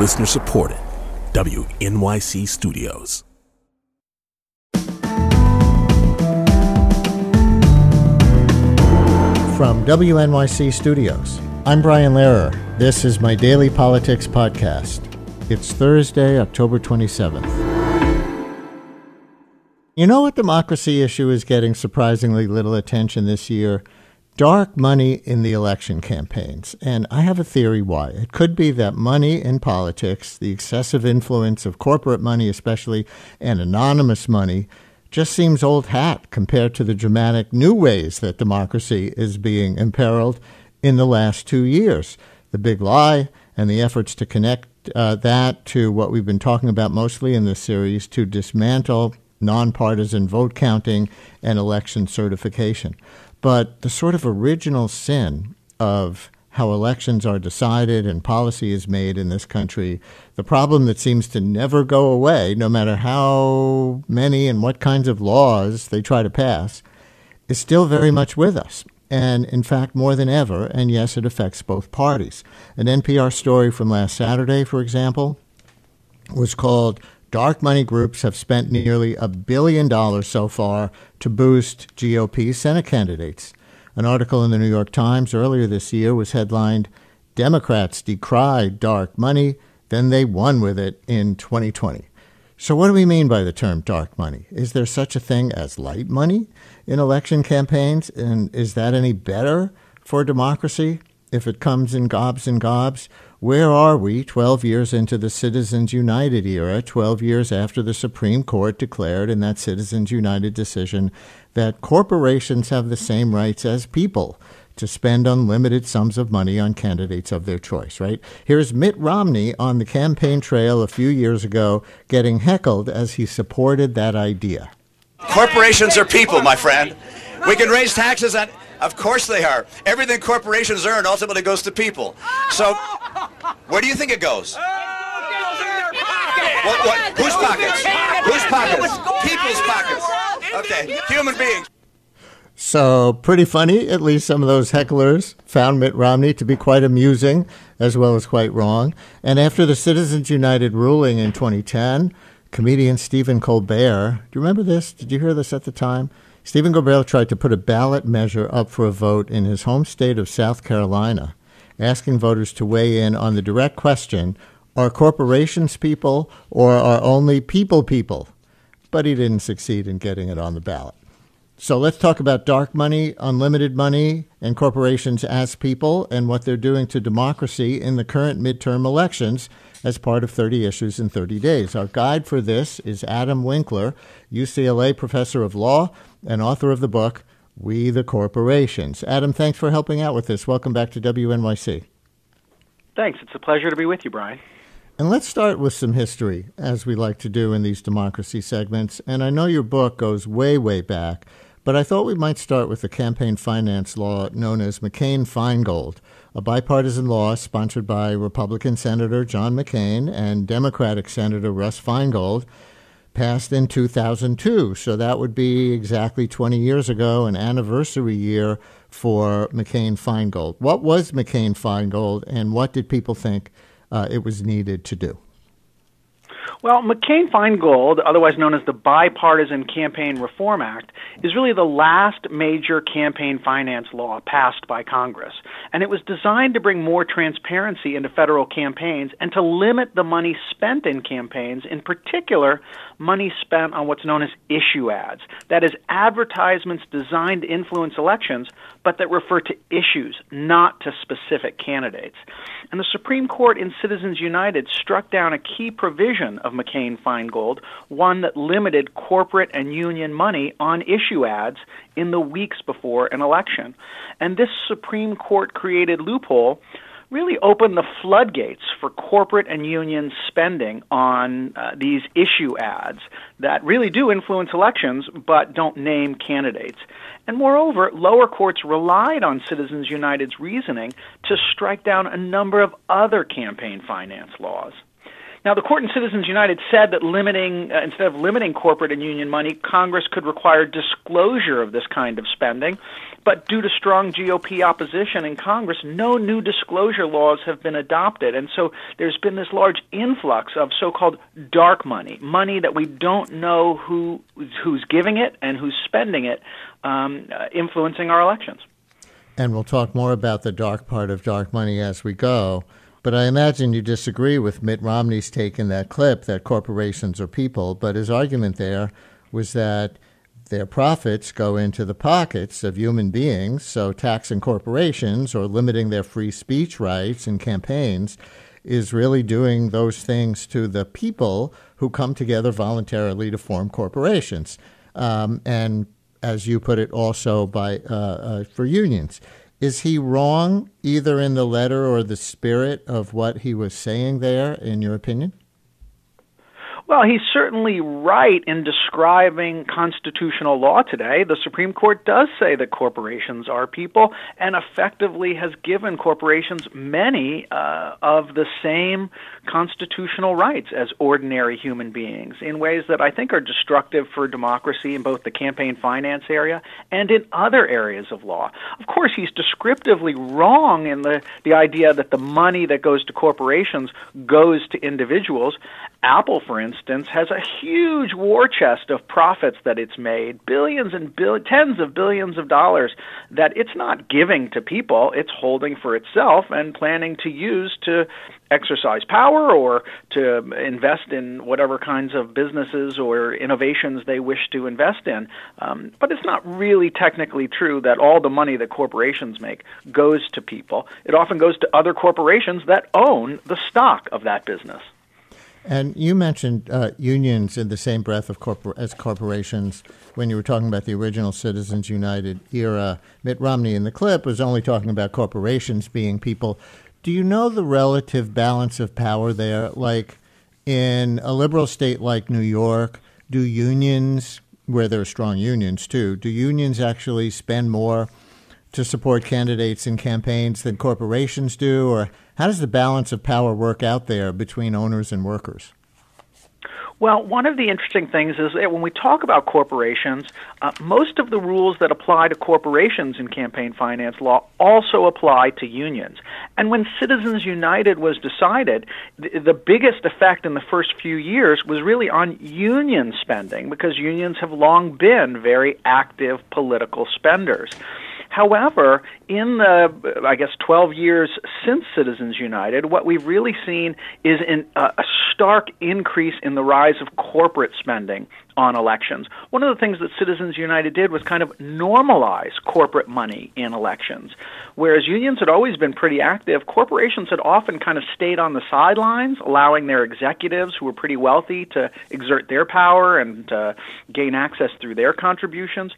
Listener supported. WNYC Studios. From WNYC Studios, I'm Brian Lehrer. This is my daily politics podcast. It's Thursday, October 27th. You know what democracy issue is getting surprisingly little attention this year? Dark money in the election campaigns. And I have a theory why. It could be that money in politics, the excessive influence of corporate money, especially, and anonymous money, just seems old hat compared to the dramatic new ways that democracy is being imperiled in the last two years. The big lie and the efforts to connect uh, that to what we've been talking about mostly in this series to dismantle nonpartisan vote counting and election certification. But the sort of original sin of how elections are decided and policy is made in this country, the problem that seems to never go away, no matter how many and what kinds of laws they try to pass, is still very much with us. And in fact, more than ever, and yes, it affects both parties. An NPR story from last Saturday, for example, was called Dark Money Groups Have Spent Nearly a Billion Dollars So Far to Boost GOP Senate Candidates. An article in the New York Times earlier this year was headlined Democrats Decried Dark Money, then they won with it in 2020. So, what do we mean by the term dark money? Is there such a thing as light money in election campaigns? And is that any better for democracy if it comes in gobs and gobs? Where are we 12 years into the Citizens United era, 12 years after the Supreme Court declared in that Citizens United decision that corporations have the same rights as people to spend unlimited sums of money on candidates of their choice, right? Here's Mitt Romney on the campaign trail a few years ago getting heckled as he supported that idea. Corporations are people, my friend. We can raise taxes on of course they are. Everything corporations earn ultimately goes to people. So, where do you think it goes? What, what, whose pockets? Whose pockets? People's pockets. Okay, human beings. So, pretty funny. At least some of those hecklers found Mitt Romney to be quite amusing as well as quite wrong. And after the Citizens United ruling in 2010, comedian Stephen Colbert, do you remember this? Did you hear this at the time? Stephen Colbert tried to put a ballot measure up for a vote in his home state of South Carolina, asking voters to weigh in on the direct question are corporations people or are only people people? But he didn't succeed in getting it on the ballot. So let's talk about dark money, unlimited money, and corporations as people and what they're doing to democracy in the current midterm elections as part of 30 Issues in 30 Days. Our guide for this is Adam Winkler, UCLA professor of law and author of the book, We the Corporations. Adam, thanks for helping out with this. Welcome back to WNYC. Thanks. It's a pleasure to be with you, Brian. And let's start with some history, as we like to do in these democracy segments. And I know your book goes way, way back. But I thought we might start with the campaign finance law known as McCain Feingold, a bipartisan law sponsored by Republican Senator John McCain and Democratic Senator Russ Feingold, passed in 2002. So that would be exactly 20 years ago, an anniversary year for McCain Feingold. What was McCain Feingold, and what did people think uh, it was needed to do? Well, McCain Feingold, otherwise known as the Bipartisan Campaign Reform Act, is really the last major campaign finance law passed by Congress. And it was designed to bring more transparency into federal campaigns and to limit the money spent in campaigns, in particular, money spent on what's known as issue ads. That is, advertisements designed to influence elections, but that refer to issues, not to specific candidates. And the Supreme Court in Citizens United struck down a key provision of McCain Feingold, one that limited corporate and union money on issue ads in the weeks before an election. And this Supreme Court created loophole really opened the floodgates for corporate and union spending on uh, these issue ads that really do influence elections but don't name candidates. And moreover, lower courts relied on Citizens United's reasoning to strike down a number of other campaign finance laws. Now, the court in Citizens United said that limiting, uh, instead of limiting corporate and union money, Congress could require disclosure of this kind of spending. But due to strong GOP opposition in Congress, no new disclosure laws have been adopted. And so there's been this large influx of so called dark money, money that we don't know who, who's giving it and who's spending it, um, uh, influencing our elections. And we'll talk more about the dark part of dark money as we go. But I imagine you disagree with Mitt Romney's take in that clip that corporations are people. But his argument there was that their profits go into the pockets of human beings, so taxing corporations or limiting their free speech rights in campaigns is really doing those things to the people who come together voluntarily to form corporations. Um, and as you put it, also by uh, uh, for unions. Is he wrong either in the letter or the spirit of what he was saying there, in your opinion? Well, he's certainly right in describing constitutional law today. The Supreme Court does say that corporations are people and effectively has given corporations many uh, of the same constitutional rights as ordinary human beings in ways that I think are destructive for democracy in both the campaign finance area and in other areas of law. Of course, he's descriptively wrong in the, the idea that the money that goes to corporations goes to individuals. Apple, for instance, has a huge war chest of profits that it's made, billions and bill- tens of billions of dollars that it's not giving to people, it's holding for itself and planning to use to exercise power or to invest in whatever kinds of businesses or innovations they wish to invest in. Um, but it's not really technically true that all the money that corporations make goes to people. It often goes to other corporations that own the stock of that business. And you mentioned uh, unions in the same breath of corpor- as corporations when you were talking about the original Citizens United era. Mitt Romney in the clip was only talking about corporations being people. Do you know the relative balance of power there? Like in a liberal state like New York, do unions, where there are strong unions too, do unions actually spend more to support candidates in campaigns than corporations do? Or how does the balance of power work out there between owners and workers? Well, one of the interesting things is that when we talk about corporations, uh, most of the rules that apply to corporations in campaign finance law also apply to unions. And when Citizens United was decided, the, the biggest effect in the first few years was really on union spending because unions have long been very active political spenders. However, in the, I guess, 12 years since Citizens United, what we've really seen is uh, a stark increase in the rise of corporate spending on elections. One of the things that Citizens United did was kind of normalize corporate money in elections. Whereas unions had always been pretty active, corporations had often kind of stayed on the sidelines, allowing their executives who were pretty wealthy to exert their power and uh, gain access through their contributions.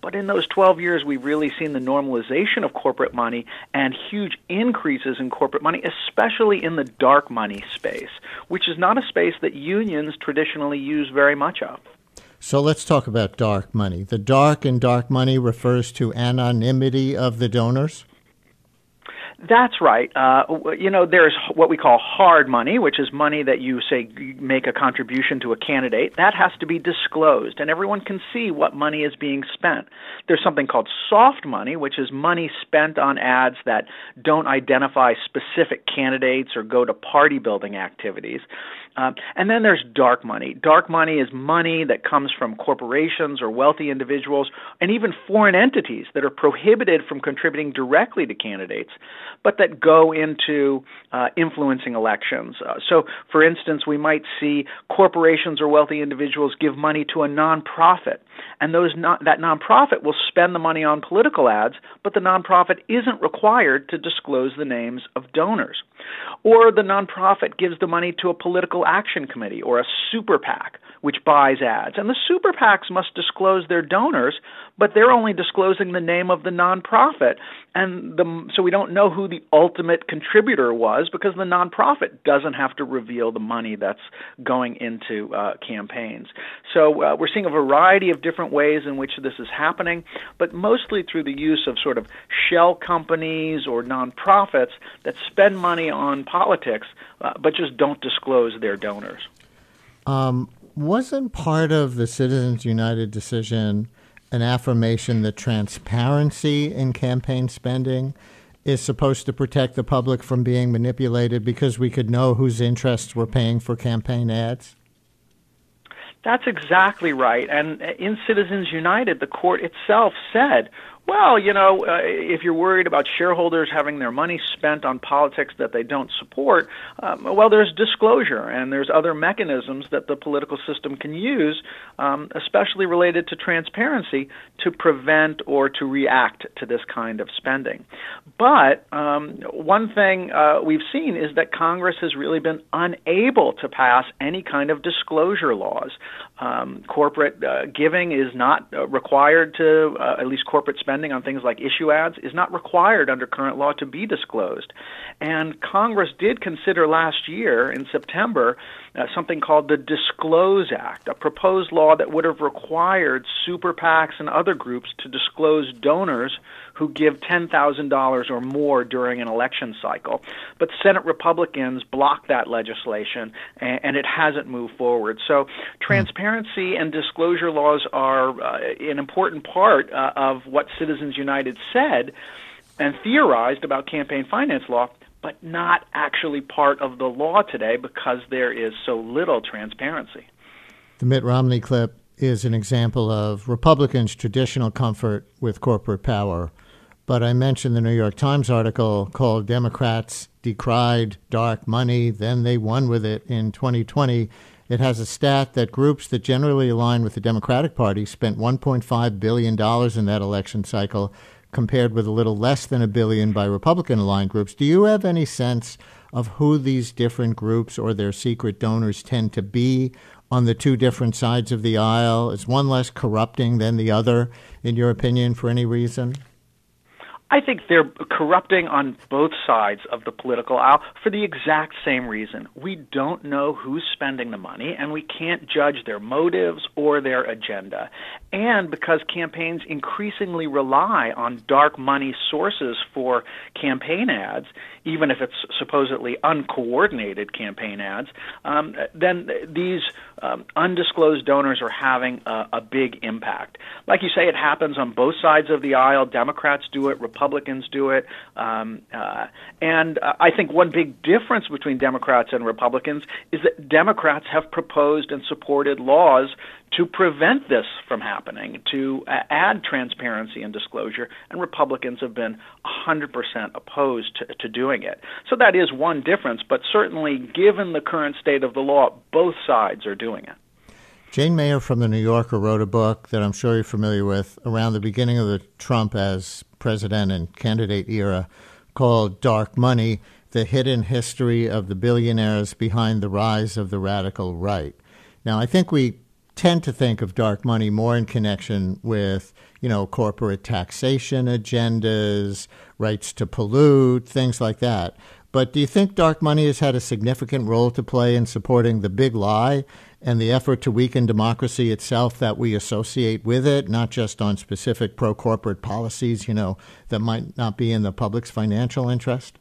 But in those 12 years, we've really seen the normalization of corporate money and huge increases in corporate money, especially in the dark money space, which is not a space that unions traditionally use very much of. So let's talk about dark money. The dark and dark money refers to anonymity of the donors? That's right. Uh, you know, there's what we call hard money, which is money that you say make a contribution to a candidate. That has to be disclosed, and everyone can see what money is being spent. There's something called soft money, which is money spent on ads that don't identify specific candidates or go to party building activities. Um, and then there's dark money. Dark money is money that comes from corporations or wealthy individuals and even foreign entities that are prohibited from contributing directly to candidates, but that go into uh, influencing elections. Uh, so, for instance, we might see corporations or wealthy individuals give money to a nonprofit, and those not, that nonprofit will spend the money on political ads, but the nonprofit isn't required to disclose the names of donors. Or the nonprofit gives the money to a political action committee or a super PAC, which buys ads. And the super PACs must disclose their donors, but they're only disclosing the name of the nonprofit. And the, so we don't know who the ultimate contributor was because the nonprofit doesn't have to reveal the money that's going into uh, campaigns. So uh, we're seeing a variety of different ways in which this is happening, but mostly through the use of sort of shell companies or nonprofits that spend money on politics uh, but just don't disclose their donors. Um, wasn't part of the Citizens United decision an affirmation that transparency in campaign spending is supposed to protect the public from being manipulated because we could know whose interests were paying for campaign ads? That's exactly right. And in Citizens United, the court itself said well, you know, uh, if you're worried about shareholders having their money spent on politics that they don't support, um, well, there's disclosure and there's other mechanisms that the political system can use, um, especially related to transparency, to prevent or to react to this kind of spending. But um, one thing uh, we've seen is that Congress has really been unable to pass any kind of disclosure laws. Um, corporate uh, giving is not uh, required to, uh, at least corporate spending on things like issue ads, is not required under current law to be disclosed. And Congress did consider last year in September uh, something called the Disclose Act, a proposed law that would have required super PACs and other groups to disclose donors who give $10,000 or more during an election cycle. But Senate Republicans blocked that legislation and, and it hasn't moved forward. So transparency and disclosure laws are uh, an important part uh, of what Citizens United said and theorized about campaign finance law but not actually part of the law today because there is so little transparency. The Mitt Romney clip is an example of Republicans' traditional comfort with corporate power but I mentioned the New York Times article called Democrats Decried Dark Money, then they won with it in 2020. It has a stat that groups that generally align with the Democratic Party spent $1.5 billion in that election cycle, compared with a little less than a billion by Republican aligned groups. Do you have any sense of who these different groups or their secret donors tend to be on the two different sides of the aisle? Is one less corrupting than the other, in your opinion, for any reason? I think they're corrupting on both sides of the political aisle for the exact same reason. We don't know who's spending the money, and we can't judge their motives or their agenda. And because campaigns increasingly rely on dark money sources for campaign ads, even if it's supposedly uncoordinated campaign ads, um, then these um, undisclosed donors are having a, a big impact. Like you say, it happens on both sides of the aisle. Democrats do it, Republicans do it. Um, uh, and uh, I think one big difference between Democrats and Republicans is that Democrats have proposed and supported laws to prevent this from happening, to uh, add transparency and disclosure, and Republicans have been 100% opposed to, to doing it. So that is one difference, but certainly given the current state of the law, both sides are doing it. Jane Mayer from The New Yorker wrote a book that I'm sure you're familiar with around the beginning of the Trump as president and candidate era called Dark Money The Hidden History of the Billionaires Behind the Rise of the Radical Right. Now, I think we tend to think of dark money more in connection with, you know, corporate taxation agendas, rights to pollute, things like that. But do you think dark money has had a significant role to play in supporting the big lie and the effort to weaken democracy itself that we associate with it, not just on specific pro corporate policies, you know, that might not be in the public's financial interest?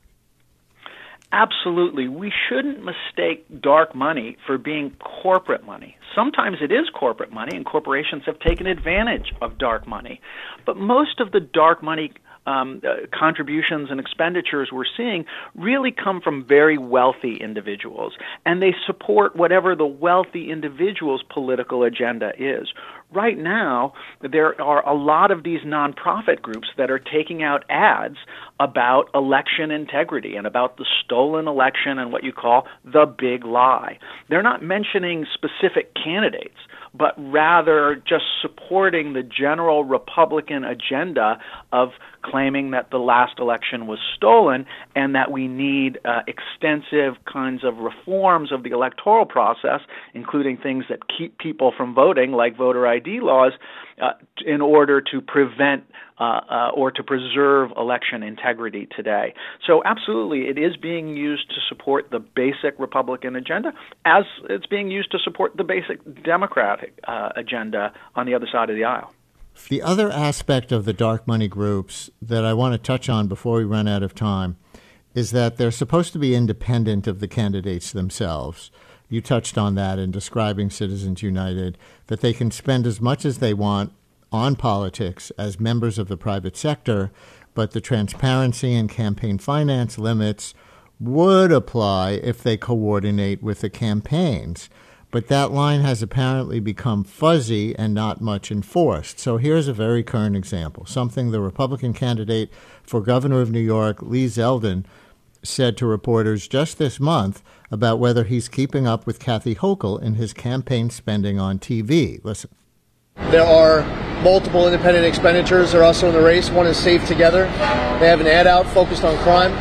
Absolutely. We shouldn't mistake dark money for being corporate money. Sometimes it is corporate money, and corporations have taken advantage of dark money. But most of the dark money um, uh, contributions and expenditures we're seeing really come from very wealthy individuals, and they support whatever the wealthy individual's political agenda is. right now there are a lot of these nonprofit groups that are taking out ads about election integrity and about the stolen election and what you call the big lie. They're not mentioning specific candidates but rather just supporting the general Republican agenda of claiming that the last election was stolen and that we need uh, extensive kinds of reforms of the electoral process, including things that keep people from voting, like voter ID laws, uh, in order to prevent uh, uh, or to preserve election integrity today. So, absolutely, it is being used to support the basic Republican agenda as it's being used to support the basic Democratic uh, agenda on the other side of the aisle. The other aspect of the dark money groups that I want to touch on before we run out of time is that they're supposed to be independent of the candidates themselves. You touched on that in describing Citizens United, that they can spend as much as they want on politics as members of the private sector, but the transparency and campaign finance limits would apply if they coordinate with the campaigns. But that line has apparently become fuzzy and not much enforced. So here's a very current example something the Republican candidate for governor of New York, Lee Zeldin, said to reporters just this month about whether he's keeping up with Kathy Hochul in his campaign spending on TV. Listen. There are multiple independent expenditures are also in the race. One is Safe Together. They have an ad out focused on crime.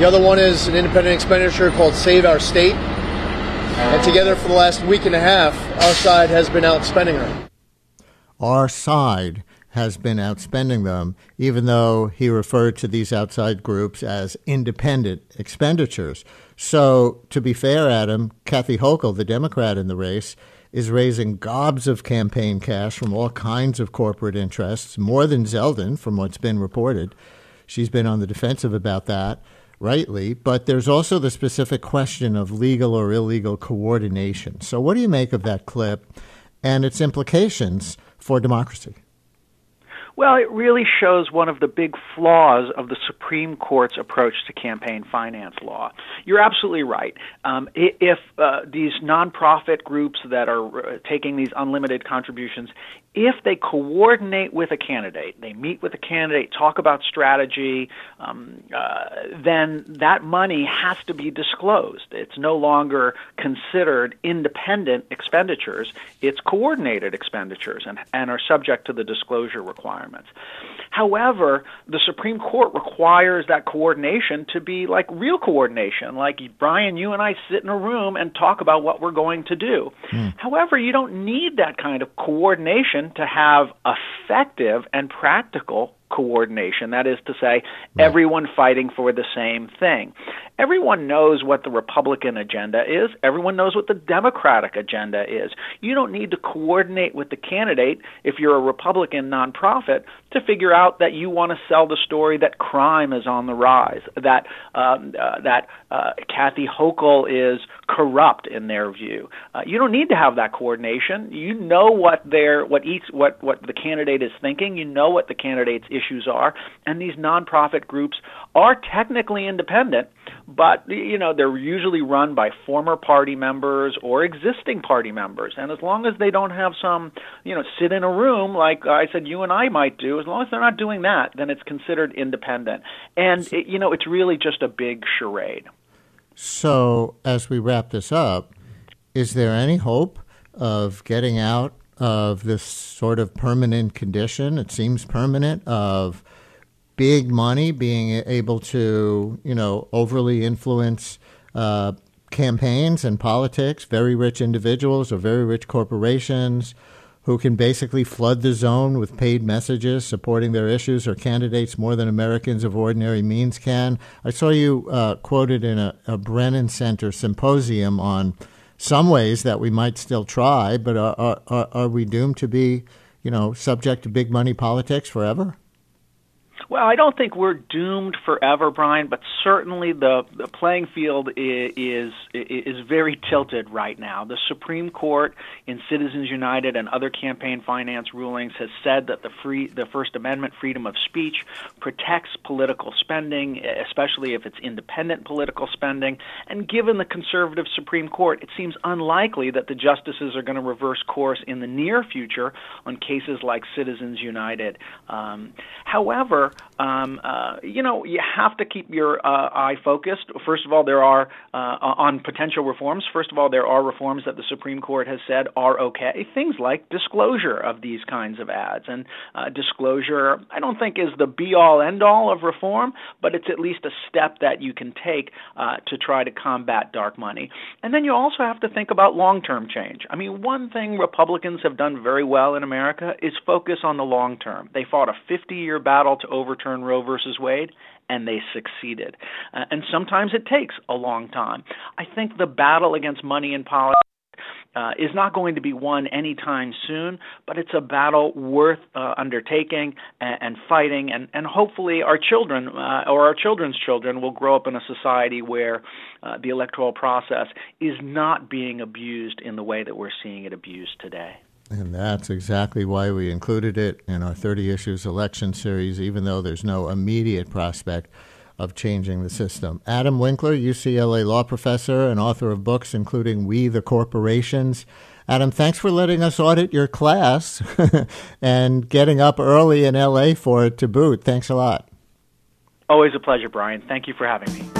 The other one is an independent expenditure called Save Our State. And together for the last week and a half, our side has been outspending her. Our side has been outspending them, even though he referred to these outside groups as independent expenditures. So, to be fair, Adam, Kathy Hochul, the Democrat in the race, is raising gobs of campaign cash from all kinds of corporate interests, more than Zeldin, from what's been reported. She's been on the defensive about that, rightly. But there's also the specific question of legal or illegal coordination. So, what do you make of that clip and its implications for democracy? Well, it really shows one of the big flaws of the Supreme Court's approach to campaign finance law. You're absolutely right. Um, if uh, these nonprofit groups that are uh, taking these unlimited contributions, if they coordinate with a candidate, they meet with a candidate, talk about strategy, um, uh, then that money has to be disclosed. It's no longer considered independent expenditures, it's coordinated expenditures and, and are subject to the disclosure requirements. However, the Supreme Court requires that coordination to be like real coordination, like Brian, you and I sit in a room and talk about what we're going to do. Mm. However, you don't need that kind of coordination to have effective and practical coordination. That is to say, everyone fighting for the same thing. Everyone knows what the Republican agenda is. Everyone knows what the Democratic agenda is. You don't need to coordinate with the candidate if you're a Republican nonprofit to figure out that you want to sell the story that crime is on the rise, that um, uh, that uh, Kathy Hochul is corrupt in their view. Uh, you don't need to have that coordination. You know what their what each what what the candidate is thinking. You know what the candidate's issues are, and these nonprofit groups are technically independent but you know they're usually run by former party members or existing party members and as long as they don't have some you know sit in a room like i said you and i might do as long as they're not doing that then it's considered independent and it, you know it's really just a big charade so as we wrap this up is there any hope of getting out of this sort of permanent condition it seems permanent of big money being able to, you know, overly influence uh, campaigns and politics, very rich individuals or very rich corporations who can basically flood the zone with paid messages supporting their issues or candidates more than Americans of ordinary means can. I saw you uh, quoted in a, a, Brennan Center symposium on some ways that we might still try, but are, are, are we doomed to be, you know, subject to big money politics forever? Well, I don't think we're doomed forever, Brian, but certainly the, the playing field is, is is very tilted right now. The Supreme Court in Citizens United and other campaign finance rulings has said that the free the First Amendment freedom of speech protects political spending, especially if it's independent political spending. And given the conservative Supreme Court, it seems unlikely that the justices are going to reverse course in the near future on cases like Citizens United. Um, however, um, uh, you know, you have to keep your uh, eye focused. First of all, there are uh, on potential reforms. First of all, there are reforms that the Supreme Court has said are okay. Things like disclosure of these kinds of ads, and uh, disclosure, I don't think is the be-all, end-all of reform, but it's at least a step that you can take uh, to try to combat dark money. And then you also have to think about long-term change. I mean, one thing Republicans have done very well in America is focus on the long term. They fought a 50-year battle to overturn overturn Roe versus Wade, and they succeeded. Uh, and sometimes it takes a long time. I think the battle against money in politics. Uh, is not going to be won anytime soon, but it's a battle worth uh, undertaking and, and, fighting, and, and hopefully our children uh, or our children's children will grow up in a society where uh, the electoral process is not being abused in the way that we're seeing it abused today. And that's exactly why we included it in our 30 Issues election series, even though there's no immediate prospect of changing the system. Adam Winkler, UCLA law professor and author of books including We the Corporations. Adam, thanks for letting us audit your class and getting up early in LA for it to boot. Thanks a lot. Always a pleasure, Brian. Thank you for having me.